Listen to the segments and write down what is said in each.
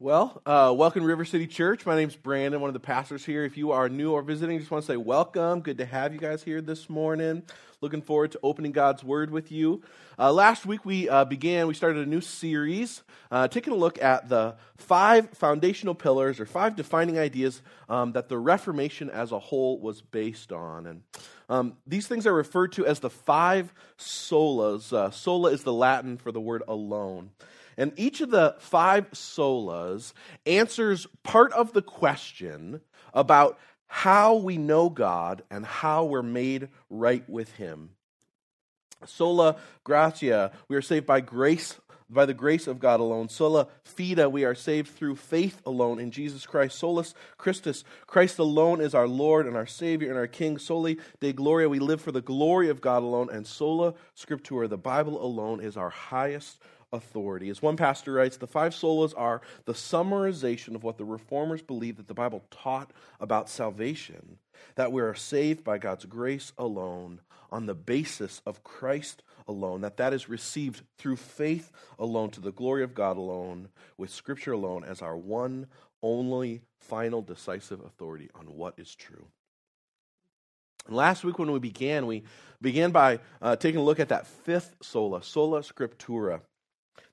Well, uh, welcome River City Church. My name's Brandon, one of the pastors here. If you are new or visiting, just want to say welcome. Good to have you guys here this morning. Looking forward to opening God's Word with you. Uh, last week we uh, began, we started a new series, uh, taking a look at the five foundational pillars or five defining ideas um, that the Reformation as a whole was based on. And um, these things are referred to as the five solas. Uh, sola is the Latin for the word alone. And each of the five solas answers part of the question about how we know God and how we're made right with Him. Sola gratia, we are saved by grace by the grace of God alone. Sola fide, we are saved through faith alone in Jesus Christ. Solus Christus, Christ alone is our Lord and our Savior and our King. Soli Deo Gloria, we live for the glory of God alone. And sola scriptura, the Bible alone is our highest authority. As one pastor writes, the five solas are the summarization of what the reformers believed that the Bible taught about salvation, that we are saved by God's grace alone, on the basis of Christ alone, that that is received through faith alone to the glory of God alone, with Scripture alone as our one, only, final, decisive authority on what is true. Last week when we began, we began by uh, taking a look at that fifth sola, sola scriptura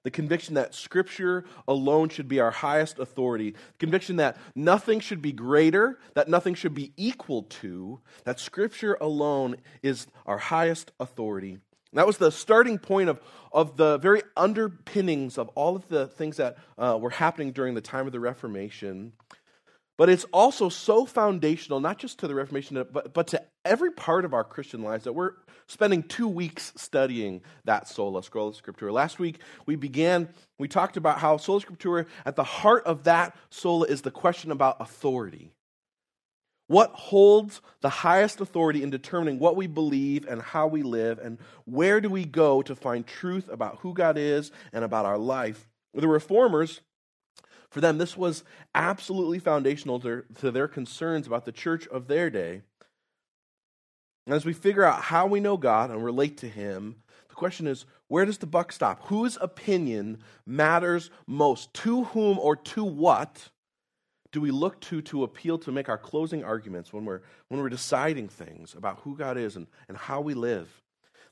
the conviction that Scripture alone should be our highest authority, the conviction that nothing should be greater, that nothing should be equal to, that Scripture alone is our highest authority. that was the starting point of, of the very underpinnings of all of the things that uh, were happening during the time of the Reformation. But it's also so foundational, not just to the Reformation, but, but to every part of our Christian lives that we're spending two weeks studying that sola scriptura. Last week we began, we talked about how sola scriptura, at the heart of that sola is the question about authority. What holds the highest authority in determining what we believe and how we live, and where do we go to find truth about who God is and about our life? The reformers for them, this was absolutely foundational to, to their concerns about the church of their day. And as we figure out how we know God and relate to Him, the question is where does the buck stop? Whose opinion matters most? To whom or to what do we look to to appeal to make our closing arguments when we're, when we're deciding things about who God is and, and how we live?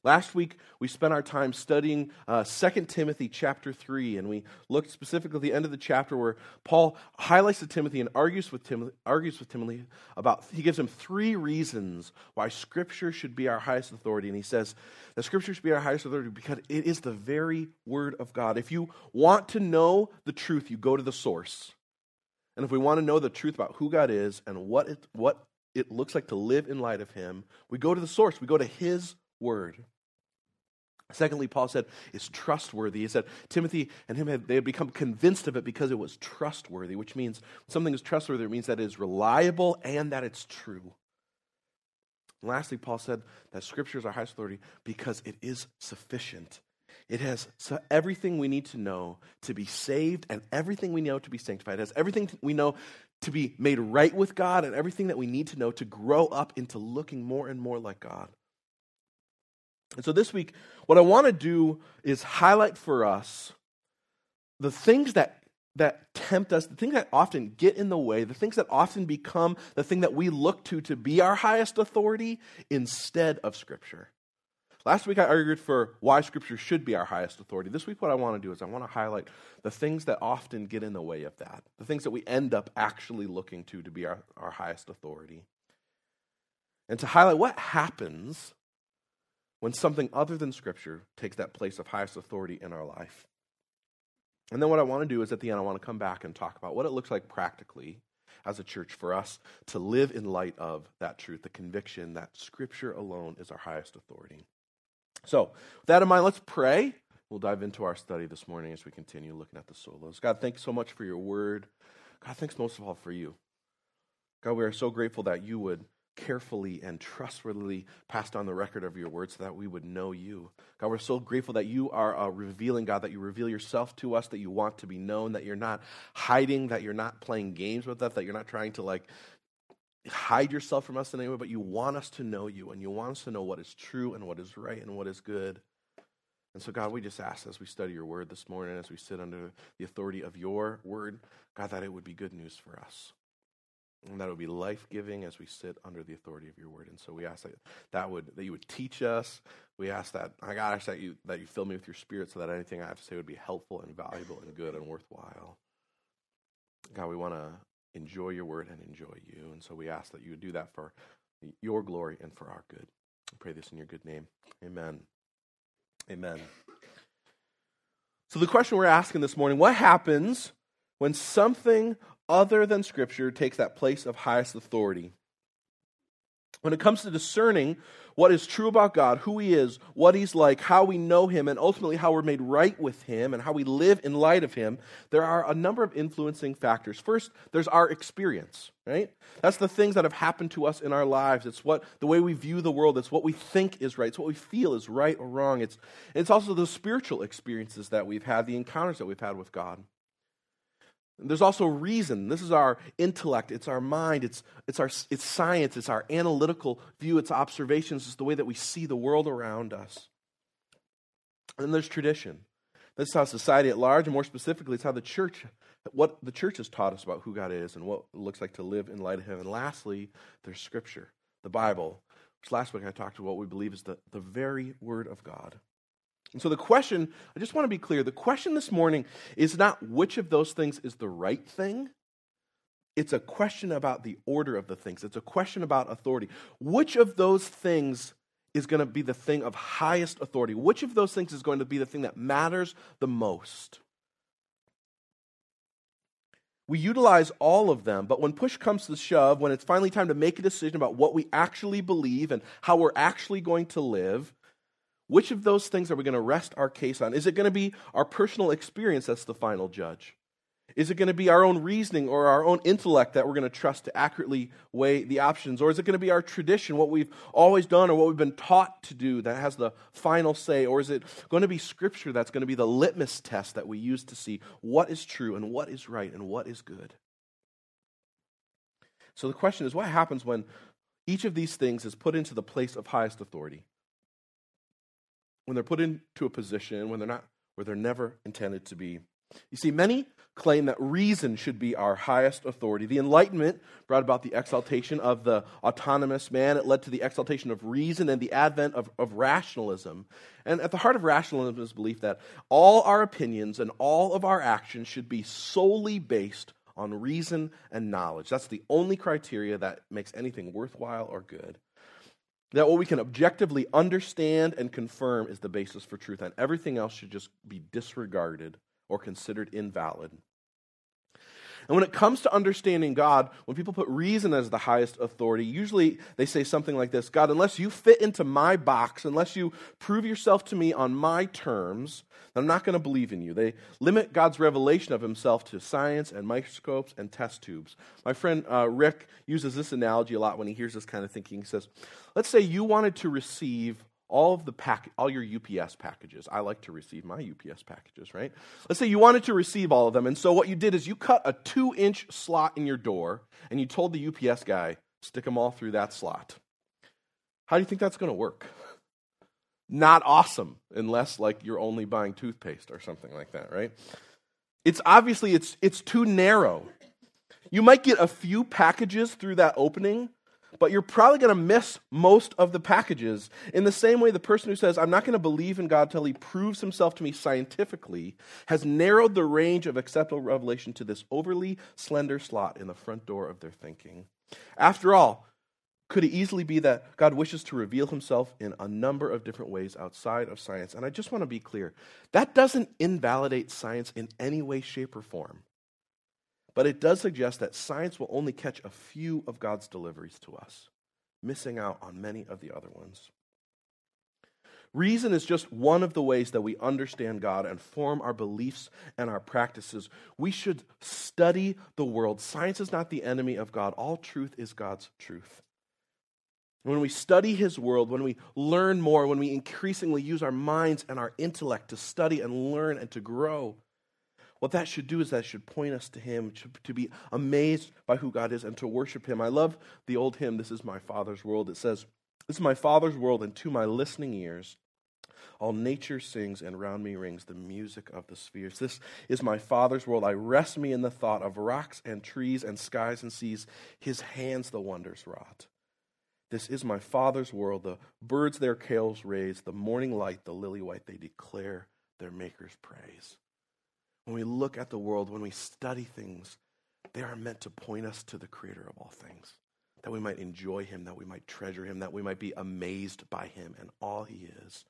Last week, we spent our time studying uh, 2 Timothy chapter 3, and we looked specifically at the end of the chapter where Paul highlights to Timothy and argues with, Tim, argues with Timothy about, he gives him three reasons why Scripture should be our highest authority. And he says that Scripture should be our highest authority because it is the very Word of God. If you want to know the truth, you go to the source. And if we want to know the truth about who God is and what it, what it looks like to live in light of Him, we go to the source. We go to His Word. Secondly, Paul said it's trustworthy. He said Timothy and him had, they had become convinced of it because it was trustworthy, which means something is trustworthy. It means that it is reliable and that it's true. And lastly, Paul said that Scripture is our highest authority because it is sufficient. It has everything we need to know to be saved and everything we know to be sanctified. It has everything we know to be made right with God and everything that we need to know to grow up into looking more and more like God. And so this week, what I want to do is highlight for us the things that that tempt us, the things that often get in the way, the things that often become the thing that we look to to be our highest authority instead of Scripture. Last week I argued for why Scripture should be our highest authority. This week, what I want to do is I want to highlight the things that often get in the way of that, the things that we end up actually looking to to be our, our highest authority. And to highlight what happens when something other than Scripture takes that place of highest authority in our life. And then what I want to do is at the end, I want to come back and talk about what it looks like practically as a church for us to live in light of that truth, the conviction that Scripture alone is our highest authority. So, with that in mind, let's pray. We'll dive into our study this morning as we continue looking at the solas. God, thanks so much for your word. God, thanks most of all for you. God, we are so grateful that you would carefully and trustworthily passed on the record of your word so that we would know you. God, we're so grateful that you are a revealing God, that you reveal yourself to us, that you want to be known, that you're not hiding, that you're not playing games with us, that you're not trying to like hide yourself from us in any way, but you want us to know you and you want us to know what is true and what is right and what is good. And so, God, we just ask as we study your word this morning, as we sit under the authority of your word, God, that it would be good news for us. And that it would be life giving as we sit under the authority of your word. And so we ask that, that would that you would teach us. We ask that I God ask that you that you fill me with your spirit so that anything I have to say would be helpful and valuable and good and worthwhile. God, we want to enjoy your word and enjoy you. And so we ask that you would do that for your glory and for our good. I pray this in your good name. Amen. Amen. So, the question we're asking this morning what happens when something other than Scripture takes that place of highest authority? When it comes to discerning what is true about God, who He is, what He's like, how we know Him, and ultimately how we're made right with Him and how we live in light of Him, there are a number of influencing factors. First, there's our experience, right? That's the things that have happened to us in our lives. It's what the way we view the world, it's what we think is right, it's what we feel is right or wrong. It's, it's also the spiritual experiences that we've had, the encounters that we've had with God. There's also reason. This is our intellect, it's our mind, it's, it's, our, it's science, it's our analytical view, it's observations, it's the way that we see the world around us. And there's tradition. This is how society at large, and more specifically, it's how the church, what the church has taught us about who God is and what it looks like to live in light of Him. And lastly, there's Scripture, the Bible, which last week I talked about what we believe is the, the very Word of God. And so the question, I just want to be clear the question this morning is not which of those things is the right thing. It's a question about the order of the things. It's a question about authority. Which of those things is going to be the thing of highest authority? Which of those things is going to be the thing that matters the most? We utilize all of them, but when push comes to shove, when it's finally time to make a decision about what we actually believe and how we're actually going to live, which of those things are we going to rest our case on? Is it going to be our personal experience that's the final judge? Is it going to be our own reasoning or our own intellect that we're going to trust to accurately weigh the options? Or is it going to be our tradition, what we've always done or what we've been taught to do that has the final say? Or is it going to be Scripture that's going to be the litmus test that we use to see what is true and what is right and what is good? So the question is what happens when each of these things is put into the place of highest authority? When they're put into a position when they're not where they're never intended to be. You see, many claim that reason should be our highest authority. The Enlightenment brought about the exaltation of the autonomous man. It led to the exaltation of reason and the advent of, of rationalism. And at the heart of rationalism is belief that all our opinions and all of our actions should be solely based on reason and knowledge. That's the only criteria that makes anything worthwhile or good. That what we can objectively understand and confirm is the basis for truth, and everything else should just be disregarded or considered invalid. And when it comes to understanding God, when people put reason as the highest authority, usually they say something like this God, unless you fit into my box, unless you prove yourself to me on my terms, I'm not going to believe in you. They limit God's revelation of himself to science and microscopes and test tubes. My friend uh, Rick uses this analogy a lot when he hears this kind of thinking. He says, Let's say you wanted to receive all of the pack, all your UPS packages. I like to receive my UPS packages, right? Let's say you wanted to receive all of them, and so what you did is you cut a two-inch slot in your door, and you told the UPS guy stick them all through that slot. How do you think that's going to work? Not awesome, unless like you're only buying toothpaste or something like that, right? It's obviously it's it's too narrow. You might get a few packages through that opening, but you're probably going to miss most of the packages. In the same way, the person who says, I'm not going to believe in God till he proves himself to me scientifically, has narrowed the range of acceptable revelation to this overly slender slot in the front door of their thinking. After all, could it easily be that God wishes to reveal himself in a number of different ways outside of science? And I just want to be clear that doesn't invalidate science in any way, shape, or form. But it does suggest that science will only catch a few of God's deliveries to us, missing out on many of the other ones. Reason is just one of the ways that we understand God and form our beliefs and our practices. We should study the world. Science is not the enemy of God, all truth is God's truth. When we study His world, when we learn more, when we increasingly use our minds and our intellect to study and learn and to grow, what that should do is that should point us to Him, to, to, be amazed by who God is, and to worship Him. I love the old hymn, This is My Father's World. It says, This is my Father's world, and to my listening ears, All nature sings, and round me rings the music of the spheres. This is my Father's world. I rest me in the thought of rocks and trees and skies and seas. His hands the wonders wrought. This is my Father's world. The birds their tails raise, the morning light, the lily white, they declare their Maker's praise. When we look at the world, when we study things, they are meant to point us to the Creator of all things, that we might enjoy Him, that we might treasure Him, that we might be amazed by Him and all He is.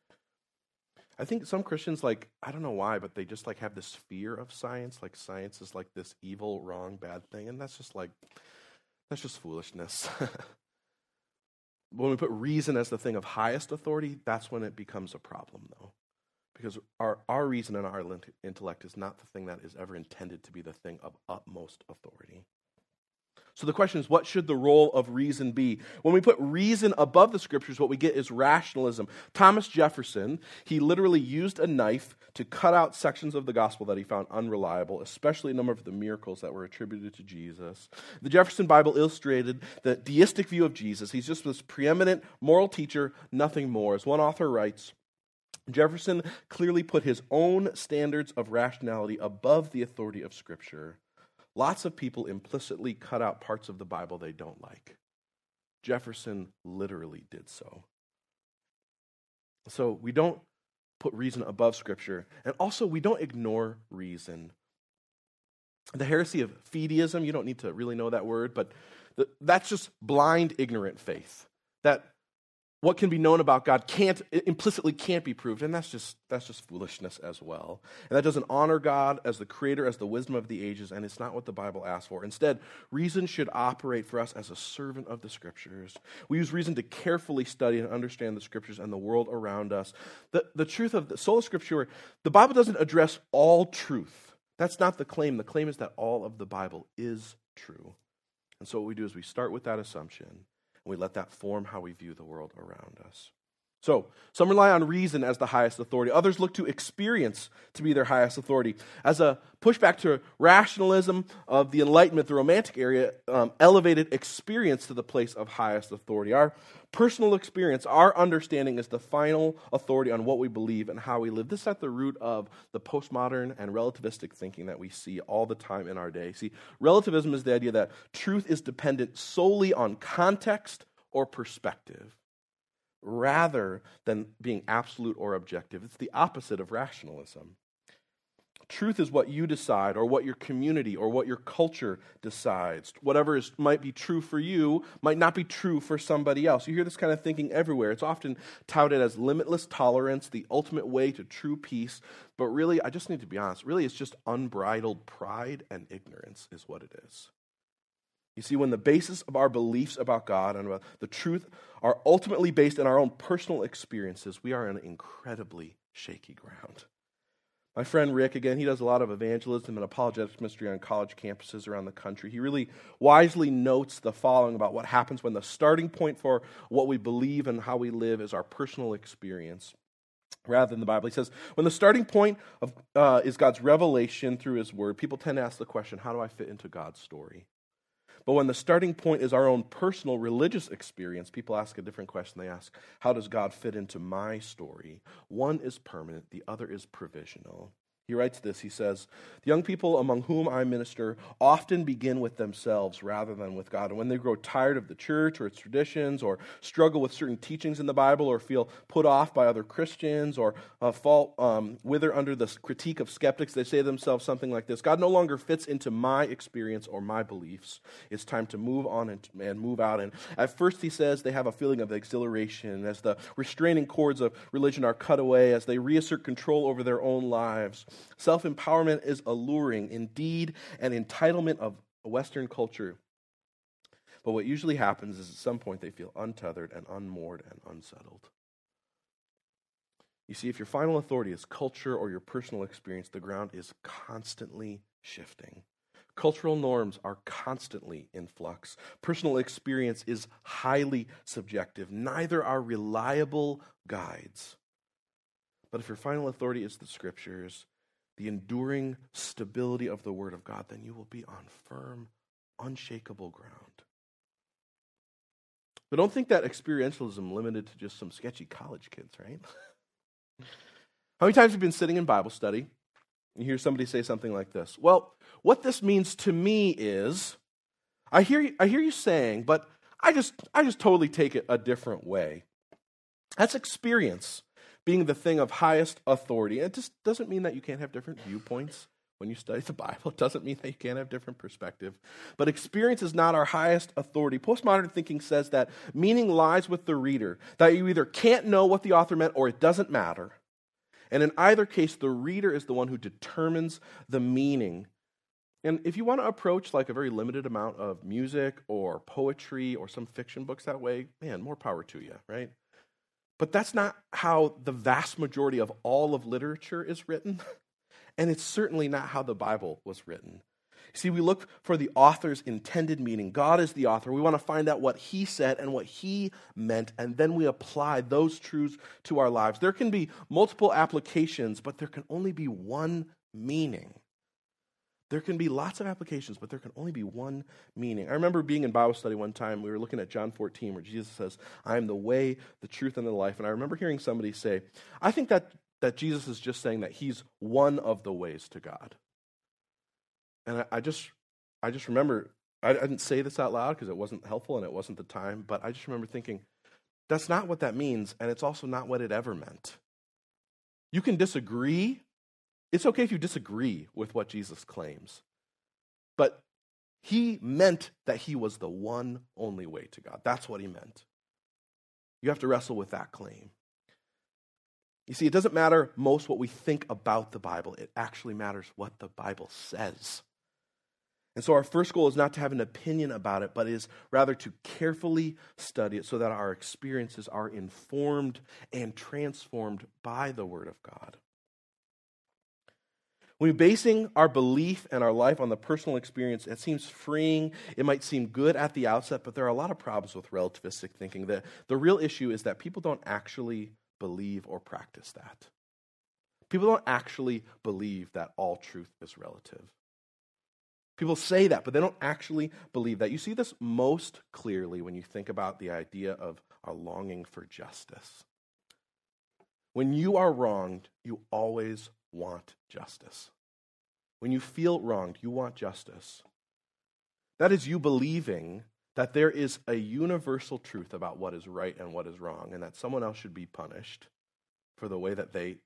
I think some Christians like I don't know why, but they just like have this fear of science, like science is like this evil, wrong, bad thing, and that's just like that's just foolishness. when we put reason as the thing of highest authority, that's when it becomes a problem though. Because our, our reason and our intellect is not the thing that is ever intended to be the thing of utmost authority. So the question is, what should the role of reason be? When we put reason above the scriptures, what we get is rationalism. Thomas Jefferson, he literally used a knife to cut out sections of the gospel that he found unreliable, especially a number of the miracles that were attributed to Jesus. The Jefferson Bible illustrated the deistic view of Jesus. He's just this preeminent moral teacher, nothing more. As one author writes, Jefferson clearly put his own standards of rationality above the authority of Scripture. Lots of people implicitly cut out parts of the Bible they don't like. Jefferson literally did so. So we don't put reason above Scripture, and also we don't ignore reason. The heresy of fideism, you don't need to really know that word, but that's just blind, ignorant faith. That what can be known about God can't implicitly can't be proved, and that's just that's just foolishness as well. And that doesn't honor God as the creator, as the wisdom of the ages, and it's not what the Bible asks for. Instead, reason should operate for us as a servant of the scriptures. We use reason to carefully study and understand the scriptures and the world around us. The, the truth of the sola scriptura, the Bible doesn't address all truth. That's not the claim. The claim is that all of the Bible is true. And so what we do is we start with that assumption and we let that form how we view the world around us. So, some rely on reason as the highest authority. Others look to experience to be their highest authority. As a pushback to rationalism of the Enlightenment, the Romantic era um, elevated experience to the place of highest authority. Our personal experience, our understanding is the final authority on what we believe and how we live. This is at the root of the postmodern and relativistic thinking that we see all the time in our day. See, relativism is the idea that truth is dependent solely on context or perspective rather than being absolute or objective. It's the opposite of rationalism. Truth is what you decide, or what your community or what your culture decides. Whatever is, might be true for you might not be true for somebody else. You hear this kind of thinking everywhere. It's often touted as limitless tolerance, the ultimate way to true peace. But really, I just need to be honest, really, it's just unbridled pride and ignorance, is what it is. You see, when the basis of our beliefs about God and about the truth are ultimately based in our own personal experiences, we are on incredibly shaky ground. My friend Rick, again, he does a lot of evangelism and apologetics ministry on college campuses around the country. He really wisely notes the following about what happens when the starting point for what we believe and how we live is our personal experience rather than the Bible. He says, when the starting point of, uh, is God's revelation through His Word, people tend to ask the question, how do I fit into God's story? But when the starting point is our own personal religious experience, people ask a different question. They ask, How does God fit into my story? One is permanent, the other is provisional. He writes this He says, The young people among whom I minister often begin with themselves rather than with God. And when they grow tired of the church or its traditions, or struggle with certain teachings in the Bible, or feel put off by other Christians, or uh, fall um, wither under the critique of skeptics, they say to themselves something like this God no longer fits into my experience or my beliefs. It's time to move on and, and move out. And at first, he says, they have a feeling of exhilaration as the restraining cords of religion are cut away, as they reassert control over their own lives. Self empowerment is alluring, indeed, an entitlement of Western culture. But what usually happens is at some point they feel untethered and unmoored and unsettled. You see, if your final authority is culture or your personal experience, the ground is constantly shifting. Cultural norms are constantly in flux. Personal experience is highly subjective. Neither are reliable guides. But if your final authority is the scriptures, the enduring stability of the Word of God, then you will be on firm, unshakable ground. But don't think that experientialism limited to just some sketchy college kids, right? How many times have you been sitting in Bible study? You hear somebody say something like this. Well, what this means to me is I hear you, I hear you saying, but I just I just totally take it a different way. That's experience being the thing of highest authority. It just doesn't mean that you can't have different viewpoints when you study the Bible. It doesn't mean that you can't have different perspective. But experience is not our highest authority. Postmodern thinking says that meaning lies with the reader, that you either can't know what the author meant or it doesn't matter. And in either case, the reader is the one who determines the meaning. And if you want to approach like a very limited amount of music or poetry or some fiction books that way, man, more power to you, right? But that's not how the vast majority of all of literature is written. And it's certainly not how the Bible was written. See, we look for the author's intended meaning. God is the author. We want to find out what he said and what he meant, and then we apply those truths to our lives. There can be multiple applications, but there can only be one meaning. There can be lots of applications, but there can only be one meaning. I remember being in Bible study one time. We were looking at John 14, where Jesus says, I am the way, the truth, and the life. And I remember hearing somebody say, I think that that Jesus is just saying that he's one of the ways to God. And I, I just, I just remember, I, I didn't say this out loud because it wasn't helpful and it wasn't the time, but I just remember thinking, that's not what that means, and it's also not what it ever meant. You can disagree. It's okay if you disagree with what Jesus claims. But he meant that he was the one only way to God. That's what he meant. You have to wrestle with that claim. You see, it doesn't matter most what we think about the Bible, it actually matters what the Bible says. And so our first goal is not to have an opinion about it, but is rather to carefully study it so that our experiences are informed and transformed by the Word of God. When we're basing our belief and our life on the personal experience, it seems freeing. It might seem good at the outset, but there are a lot of problems with relativistic thinking. The, the real issue is that people don't actually believe or practice that. People don't actually believe that all truth is relative. People say that, but they don't actually believe that. You see this most clearly when you think about the idea of a longing for justice. When you are wronged, you always want justice. When you feel wronged, you want justice. That is you believing that there is a universal truth about what is right and what is wrong, and that someone else should be punished for the way that they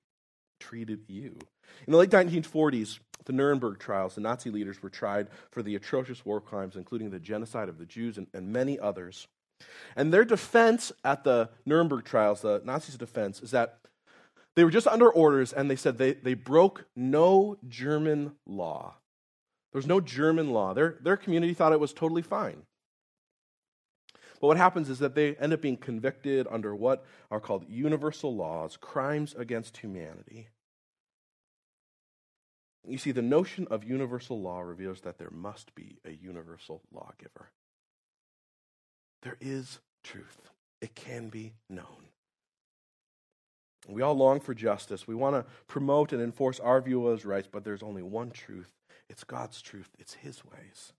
treated you. In the late 1940s, the Nuremberg trials, the Nazi leaders were tried for the atrocious war crimes, including the genocide of the Jews and, and many others. And their defense at the Nuremberg trials, the Nazis' defense, is that they were just under orders and they said they, they broke no German law. There was no German law. Their, their community thought it was totally fine. But what happens is that they end up being convicted under what are called universal laws, crimes against humanity. You see, the notion of universal law reveals that there must be a universal lawgiver. There is truth, it can be known. We all long for justice. We want to promote and enforce our view of rights, but there's only one truth it's God's truth, it's His ways.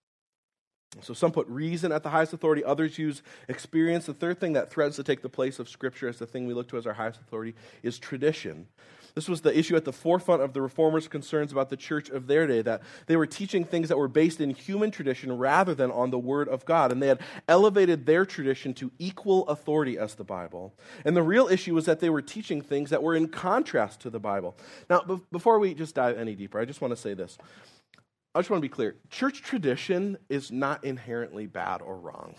So some put reason at the highest authority, others use experience. The third thing that threads to take the place of Scripture as the thing we look to as our highest authority is tradition. This was the issue at the forefront of the reformers' concerns about the church of their day, that they were teaching things that were based in human tradition rather than on the Word of God. And they had elevated their tradition to equal authority as the Bible. And the real issue was that they were teaching things that were in contrast to the Bible. Now, before we just dive any deeper, I just want to say this. I just want to be clear church tradition is not inherently bad or wrong.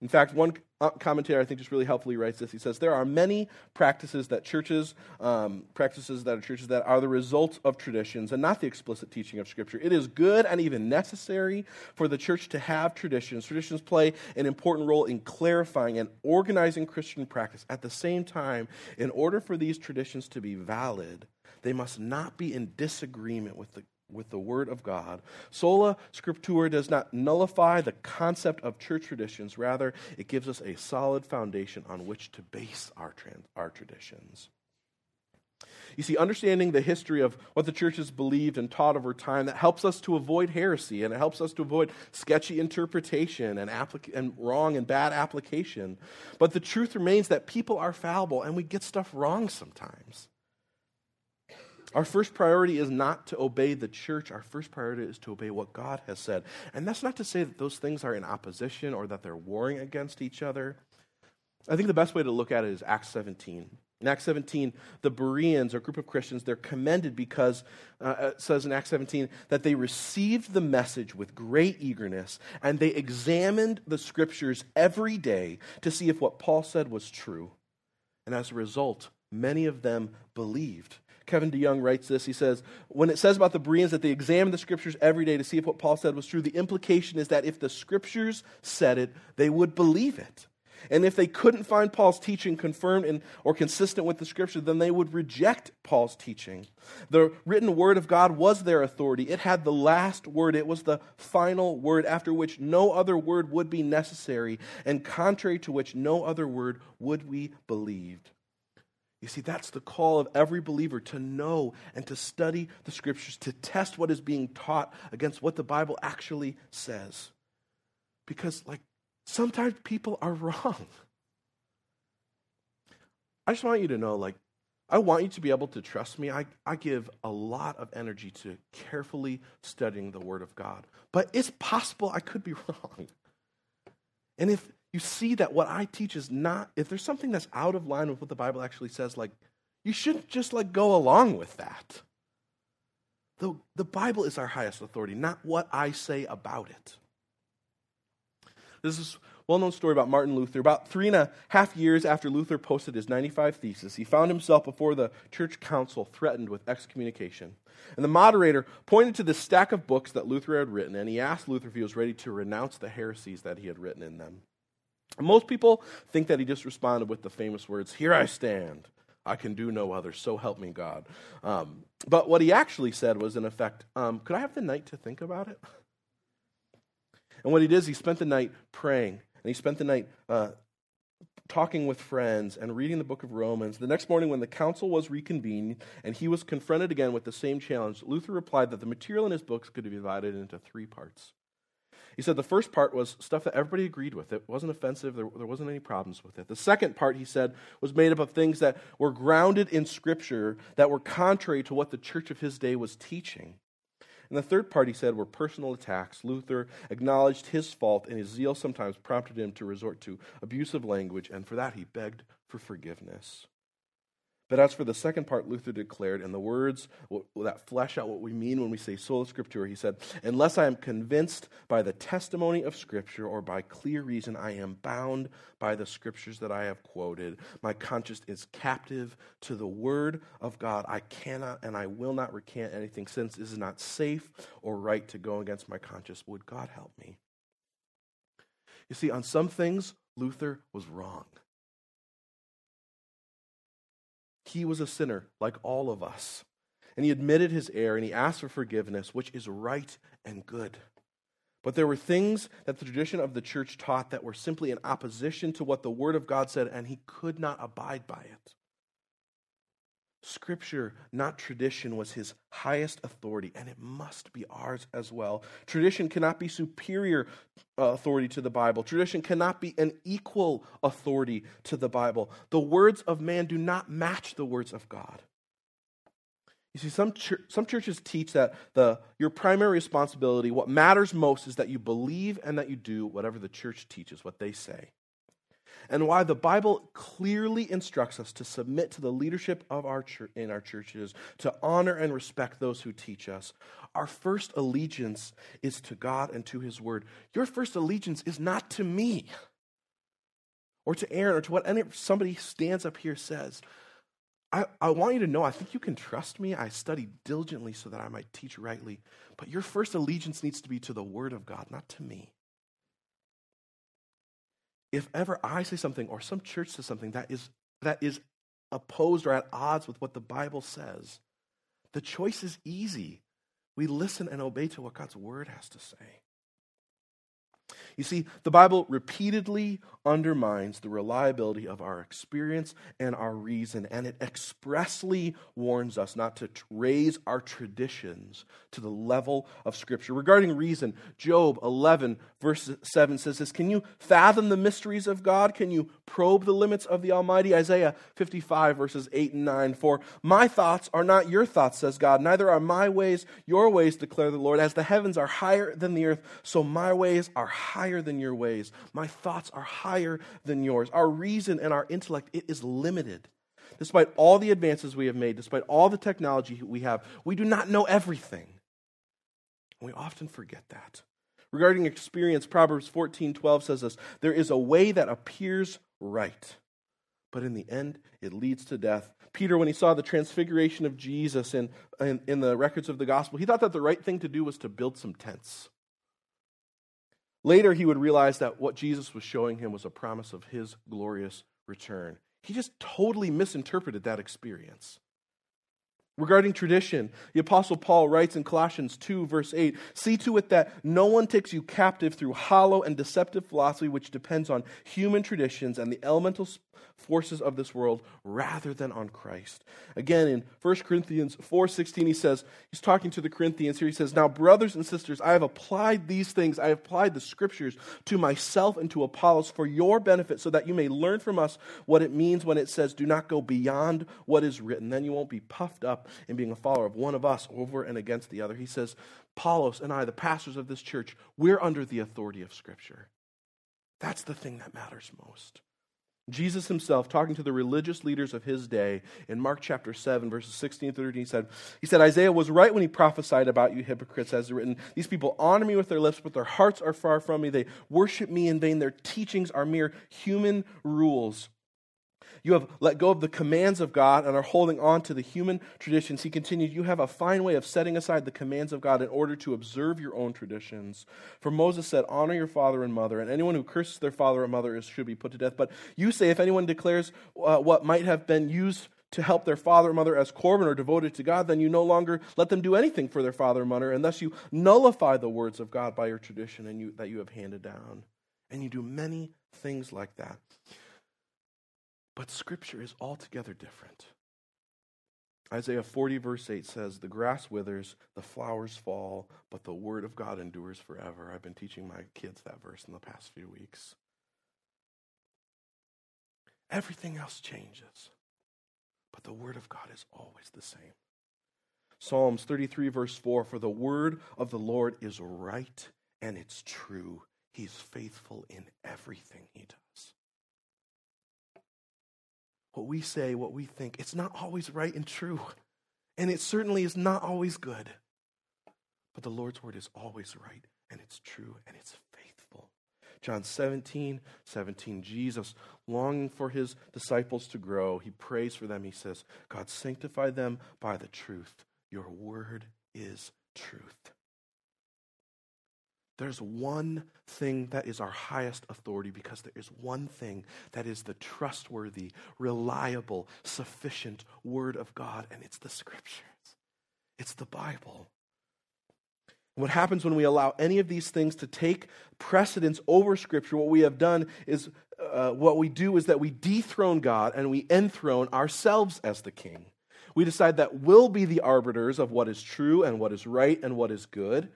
In fact, one commentator I think just really helpfully writes this. He says there are many practices that churches um, practices that are churches that are the result of traditions and not the explicit teaching of Scripture. It is good and even necessary for the church to have traditions. Traditions play an important role in clarifying and organizing Christian practice. At the same time, in order for these traditions to be valid, they must not be in disagreement with the with the Word of God. Sola Scriptura does not nullify the concept of church traditions. Rather, it gives us a solid foundation on which to base our, trans- our traditions. You see, understanding the history of what the church has believed and taught over time, that helps us to avoid heresy and it helps us to avoid sketchy interpretation and, and wrong and bad application. But the truth remains that people are fallible and we get stuff wrong sometimes. Our first priority is not to obey the church. Our first priority is to obey what God has said. And that's not to say that those things are in opposition or that they're warring against each other. I think the best way to look at it is Acts 17. In Acts 17, the Bereans, or group of Christians, they're commended because uh, it says in Acts 17 that they received the message with great eagerness and they examined the scriptures every day to see if what Paul said was true. And as a result, many of them believed. Kevin DeYoung writes this. He says, When it says about the Bereans that they examined the scriptures every day to see if what Paul said was true, the implication is that if the scriptures said it, they would believe it. And if they couldn't find Paul's teaching confirmed in, or consistent with the scripture, then they would reject Paul's teaching. The written word of God was their authority. It had the last word, it was the final word, after which no other word would be necessary, and contrary to which no other word would be believed. You see, that's the call of every believer to know and to study the scriptures, to test what is being taught against what the Bible actually says. Because, like Sometimes people are wrong. I just want you to know, like, I want you to be able to trust me. I, I give a lot of energy to carefully studying the Word of God. But it's possible I could be wrong. And if you see that what I teach is not, if there's something that's out of line with what the Bible actually says, like, you shouldn't just like go along with that. The, the Bible is our highest authority, not what I say about it. This is a well known story about Martin Luther. About three and a half years after Luther posted his 95 Theses, he found himself before the church council threatened with excommunication. And the moderator pointed to the stack of books that Luther had written, and he asked Luther if he was ready to renounce the heresies that he had written in them. Most people think that he just responded with the famous words, Here I stand. I can do no other. So help me God. Um, but what he actually said was, in effect, um, Could I have the night to think about it? And what he did is he spent the night praying, and he spent the night uh, talking with friends and reading the book of Romans. The next morning, when the council was reconvened and he was confronted again with the same challenge, Luther replied that the material in his books could be divided into three parts. He said the first part was stuff that everybody agreed with. It wasn't offensive, there, there wasn't any problems with it. The second part, he said, was made up of things that were grounded in Scripture that were contrary to what the church of his day was teaching. And the third part, he said, were personal attacks. Luther acknowledged his fault, and his zeal sometimes prompted him to resort to abusive language, and for that he begged for forgiveness. But as for the second part, Luther declared, in the words that flesh out what we mean when we say sola scriptura, he said, Unless I am convinced by the testimony of Scripture or by clear reason, I am bound by the Scriptures that I have quoted. My conscience is captive to the Word of God. I cannot and I will not recant anything, since it is not safe or right to go against my conscience. Would God help me? You see, on some things, Luther was wrong. He was a sinner like all of us. And he admitted his error and he asked for forgiveness, which is right and good. But there were things that the tradition of the church taught that were simply in opposition to what the Word of God said, and he could not abide by it. Scripture, not tradition, was his highest authority, and it must be ours as well. Tradition cannot be superior uh, authority to the Bible. Tradition cannot be an equal authority to the Bible. The words of man do not match the words of God. You see, some, some churches teach that the, your primary responsibility, what matters most, is that you believe and that you do whatever the church teaches, what they say and why the Bible clearly instructs us to submit to the leadership of our church, in our churches, to honor and respect those who teach us. Our first allegiance is to God and to His Word. Your first allegiance is not to me or to Aaron or to what any, somebody stands up here says. I, I want you to know, I think you can trust me. I study diligently so that I might teach rightly. But your first allegiance needs to be to the Word of God, not to me if ever I say something or some church says something that is, that is opposed or at odds with what the Bible says, the choice is easy. We listen and obey to what God's word has to say. You see, the Bible repeatedly undermines the reliability of our experience and our reason, and it expressly warns us not to raise our traditions to the level of Scripture. Regarding reason, Job 11, verse 7 says this Can you fathom the mysteries of God? Can you probe the limits of the Almighty? Isaiah 55, verses 8 and 9. For my thoughts are not your thoughts, says God, neither are my ways your ways, declare the Lord. As the heavens are higher than the earth, so my ways are higher than your ways. My thoughts are higher than yours. Our reason and our intellect, it is limited. Despite all the advances we have made, despite all the technology we have, we do not know everything. We often forget that. Regarding experience, Proverbs 14:12 says this, there is a way that appears right, but in the end it leads to death. Peter, when he saw the transfiguration of Jesus in, in, in the records of the gospel, he thought that the right thing to do was to build some tents. Later, he would realize that what Jesus was showing him was a promise of his glorious return. He just totally misinterpreted that experience. Regarding tradition, the Apostle Paul writes in Colossians 2, verse 8 See to it that no one takes you captive through hollow and deceptive philosophy, which depends on human traditions and the elemental forces of this world rather than on Christ. Again, in 1 Corinthians 4:16 he says, he's talking to the Corinthians here he says, "Now brothers and sisters, I have applied these things, I have applied the scriptures to myself and to Apollos for your benefit so that you may learn from us what it means when it says do not go beyond what is written. Then you won't be puffed up in being a follower of one of us over and against the other." He says, "Apollos and I, the pastors of this church, we're under the authority of scripture." That's the thing that matters most. Jesus himself, talking to the religious leaders of his day in Mark chapter 7, verses 16 through 13, he said, he said, Isaiah was right when he prophesied about you hypocrites, as written, These people honor me with their lips, but their hearts are far from me. They worship me in vain. Their teachings are mere human rules you have let go of the commands of God and are holding on to the human traditions. He continued, You have a fine way of setting aside the commands of God in order to observe your own traditions. For Moses said, Honor your father and mother, and anyone who curses their father or mother is, should be put to death. But you say, If anyone declares uh, what might have been used to help their father or mother as Corban or devoted to God, then you no longer let them do anything for their father or mother, and thus you nullify the words of God by your tradition and you, that you have handed down. And you do many things like that. But Scripture is altogether different. Isaiah 40, verse 8 says, The grass withers, the flowers fall, but the word of God endures forever. I've been teaching my kids that verse in the past few weeks. Everything else changes, but the word of God is always the same. Psalms 33, verse 4 For the word of the Lord is right and it's true. He's faithful in everything he does what we say, what we think, it's not always right and true. And it certainly is not always good. But the Lord's word is always right and it's true and it's faithful. John 17, 17, Jesus, longing for his disciples to grow, he prays for them. He says, God, sanctify them by the truth. Your word is truth. There's one thing that is our highest authority because there is one thing that is the trustworthy, reliable, sufficient Word of God, and it's the Scriptures. It's the Bible. What happens when we allow any of these things to take precedence over Scripture, what we have done is, uh, what we do is that we dethrone God and we enthrone ourselves as the king. We decide that we'll be the arbiters of what is true and what is right and what is good.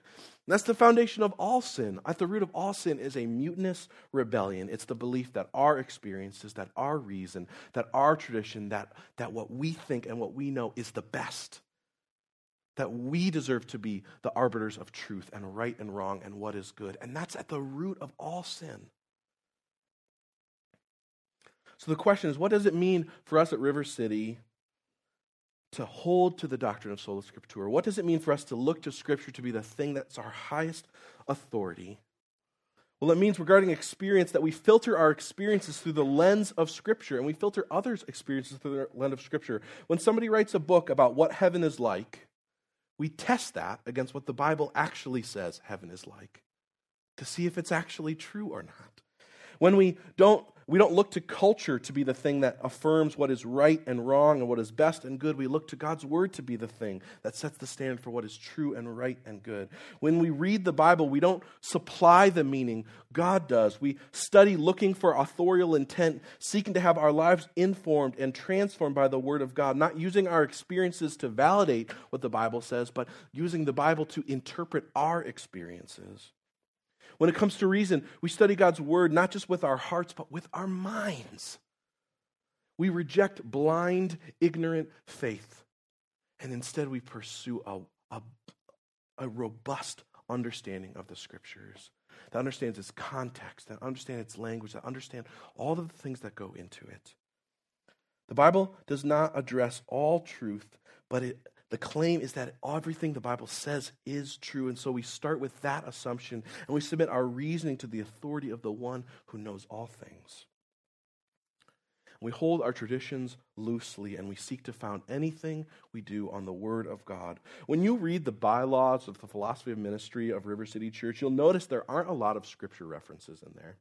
That's the foundation of all sin. At the root of all sin is a mutinous rebellion. It's the belief that our experiences, that our reason, that our tradition, that, that what we think and what we know is the best. That we deserve to be the arbiters of truth and right and wrong and what is good. And that's at the root of all sin. So the question is what does it mean for us at River City to hold to the doctrine of sola scriptura? What does it mean for us to look to Scripture to be the thing that's our highest authority? Well, it means regarding experience that we filter our experiences through the lens of Scripture and we filter others' experiences through the lens of Scripture. When somebody writes a book about what heaven is like, we test that against what the Bible actually says heaven is like to see if it's actually true or not. When we don't we don't look to culture to be the thing that affirms what is right and wrong and what is best and good. We look to God's word to be the thing that sets the standard for what is true and right and good. When we read the Bible, we don't supply the meaning, God does. We study looking for authorial intent, seeking to have our lives informed and transformed by the word of God, not using our experiences to validate what the Bible says, but using the Bible to interpret our experiences. When it comes to reason, we study God's word not just with our hearts, but with our minds. We reject blind, ignorant faith, and instead we pursue a, a, a robust understanding of the scriptures that understands its context, that understands its language, that understands all of the things that go into it. The Bible does not address all truth, but it the claim is that everything the Bible says is true. And so we start with that assumption and we submit our reasoning to the authority of the one who knows all things. We hold our traditions loosely and we seek to found anything we do on the Word of God. When you read the bylaws of the philosophy of ministry of River City Church, you'll notice there aren't a lot of scripture references in there.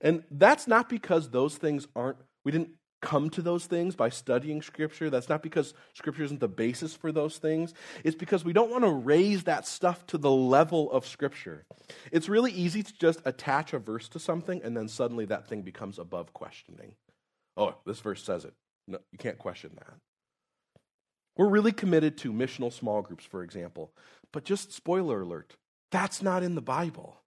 And that's not because those things aren't, we didn't come to those things by studying Scripture. That's not because Scripture isn't the basis for those things. It's because we don't want to raise that stuff to the level of Scripture. It's really easy to just attach a verse to something and then suddenly that thing becomes above questioning. Oh, this verse says it. No, you can't question that. We're really committed to missional small groups, for example. But just spoiler alert, that's not in the Bible.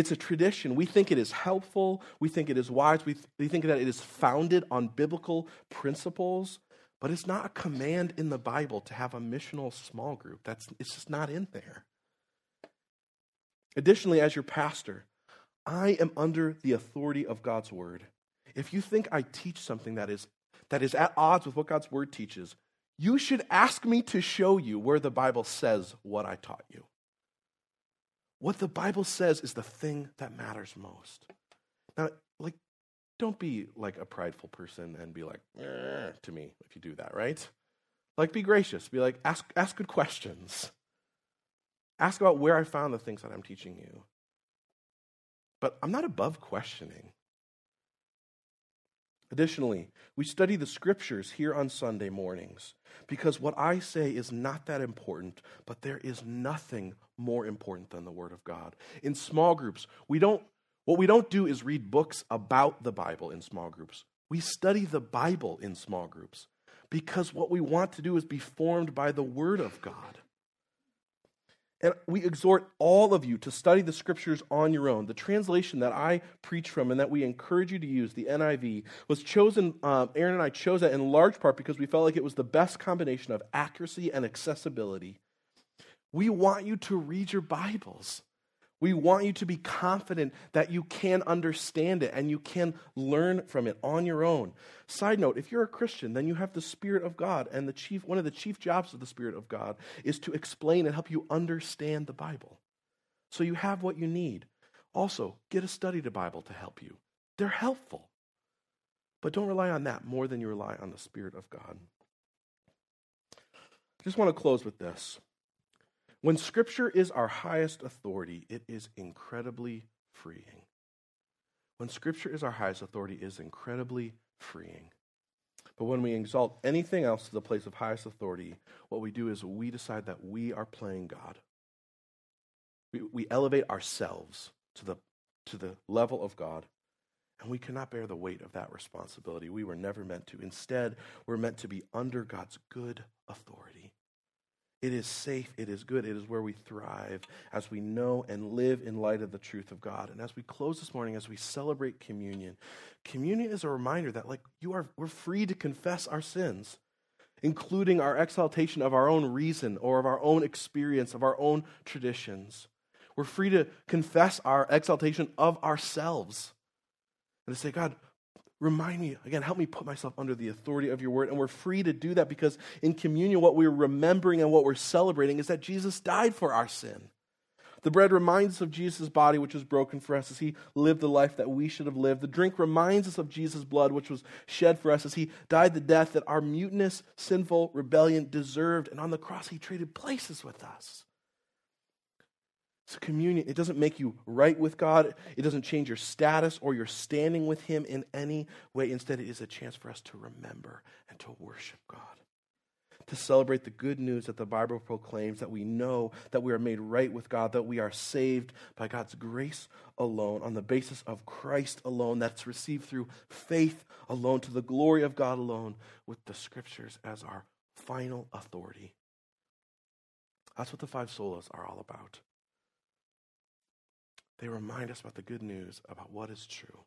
It's a tradition. We think it is helpful. We think it is wise. We, th- we think that it is founded on biblical principles. But it's not a command in the Bible to have a missional small group. That's, it's just not in there. Additionally, as your pastor, I am under the authority of God's word. If you think I teach something that is, that is at odds with what God's word teaches, you should ask me to show you where the Bible says what I taught you. What the Bible says is the thing that matters most. Now, like, don't be like a prideful person and be like, eh, to me if you do that, right? Like, be gracious. Be like, ask, ask good questions. Ask about where I found the things that I'm teaching you. But I'm not above questioning. Additionally, we study the scriptures here on Sunday mornings because what I say is not that important, but there is nothing more important than the Word of God. In small groups, we don't, what we don't do is read books about the Bible in small groups. We study the Bible in small groups because what we want to do is be formed by the Word of God. And we exhort all of you to study the scriptures on your own. The translation that I preach from and that we encourage you to use, the NIV, was chosen, uh, Aaron and I chose that in large part because we felt like it was the best combination of accuracy and accessibility. We want you to read your Bibles. We want you to be confident that you can understand it and you can learn from it on your own. Side note, if you're a Christian, then you have the Spirit of God, and the chief one of the chief jobs of the Spirit of God is to explain and help you understand the Bible. So you have what you need. Also, get a study to Bible to help you. They're helpful. But don't rely on that more than you rely on the Spirit of God. I just want to close with this. When Scripture is our highest authority, it is incredibly freeing. When Scripture is our highest authority, it is incredibly freeing. But when we exalt anything else to the place of highest authority, what we do is we decide that we are playing God. We, we elevate ourselves to the, to the level of God, and we cannot bear the weight of that responsibility. We were never meant to. Instead, we're meant to be under God's good authority. It is safe, it is good, it is where we thrive as we know and live in light of the truth of God. And as we close this morning, as we celebrate communion, communion is a reminder that like you are we're free to confess our sins, including our exaltation of our own reason or of our own experience, of our own traditions. We're free to confess our exaltation of ourselves and to say, God, Remind me, again, help me put myself under the authority of your word. And we're free to do that because in communion, what we're remembering and what we're celebrating is that Jesus died for our sin. The bread reminds us of Jesus' body, which was broken for us as he lived the life that we should have lived. The drink reminds us of Jesus' blood, which was shed for us as he died the death that our mutinous, sinful rebellion deserved. And on the cross, he traded places with us. So communion, it doesn't make you right with God. It doesn't change your status or your standing with Him in any way. Instead, it is a chance for us to remember and to worship God. To celebrate the good news that the Bible proclaims that we know that we are made right with God, that we are saved by God's grace alone, on the basis of Christ alone, that's received through faith alone, to the glory of God alone, with the Scriptures as our final authority. That's what the five solas are all about. They remind us about the good news about what is true.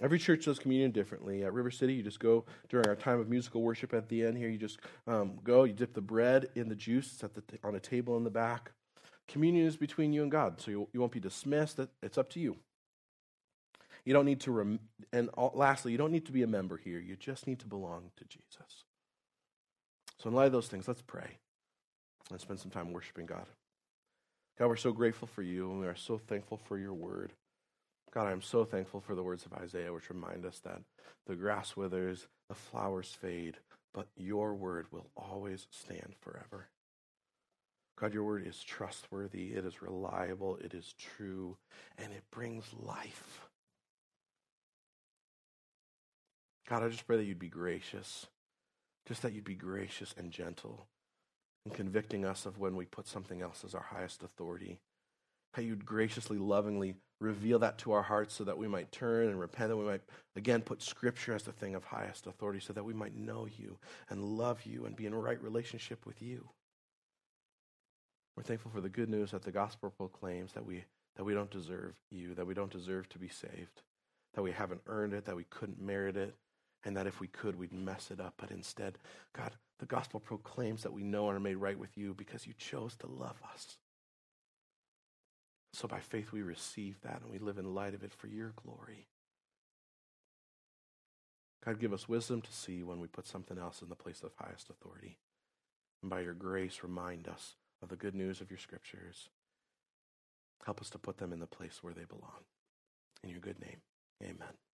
Every church does communion differently. At River City, you just go during our time of musical worship at the end here. You just um, go, you dip the bread in the juice. It's at the t- on a table in the back. Communion is between you and God, so you, you won't be dismissed. It's up to you. You don't need to, rem- and all, lastly, you don't need to be a member here. You just need to belong to Jesus. So, in light of those things, let's pray and spend some time worshiping God. God, we're so grateful for you, and we are so thankful for your word. God, I am so thankful for the words of Isaiah, which remind us that the grass withers, the flowers fade, but your word will always stand forever. God, your word is trustworthy, it is reliable, it is true, and it brings life. God, I just pray that you'd be gracious, just that you'd be gracious and gentle and convicting us of when we put something else as our highest authority. How you'd graciously, lovingly reveal that to our hearts so that we might turn and repent, and we might again put Scripture as the thing of highest authority so that we might know you and love you and be in right relationship with you. We're thankful for the good news that the gospel proclaims that we, that we don't deserve you, that we don't deserve to be saved, that we haven't earned it, that we couldn't merit it, and that if we could, we'd mess it up. But instead, God, the gospel proclaims that we know and are made right with you because you chose to love us. So by faith, we receive that and we live in light of it for your glory. God, give us wisdom to see when we put something else in the place of highest authority. And by your grace, remind us of the good news of your scriptures. Help us to put them in the place where they belong. In your good name, amen.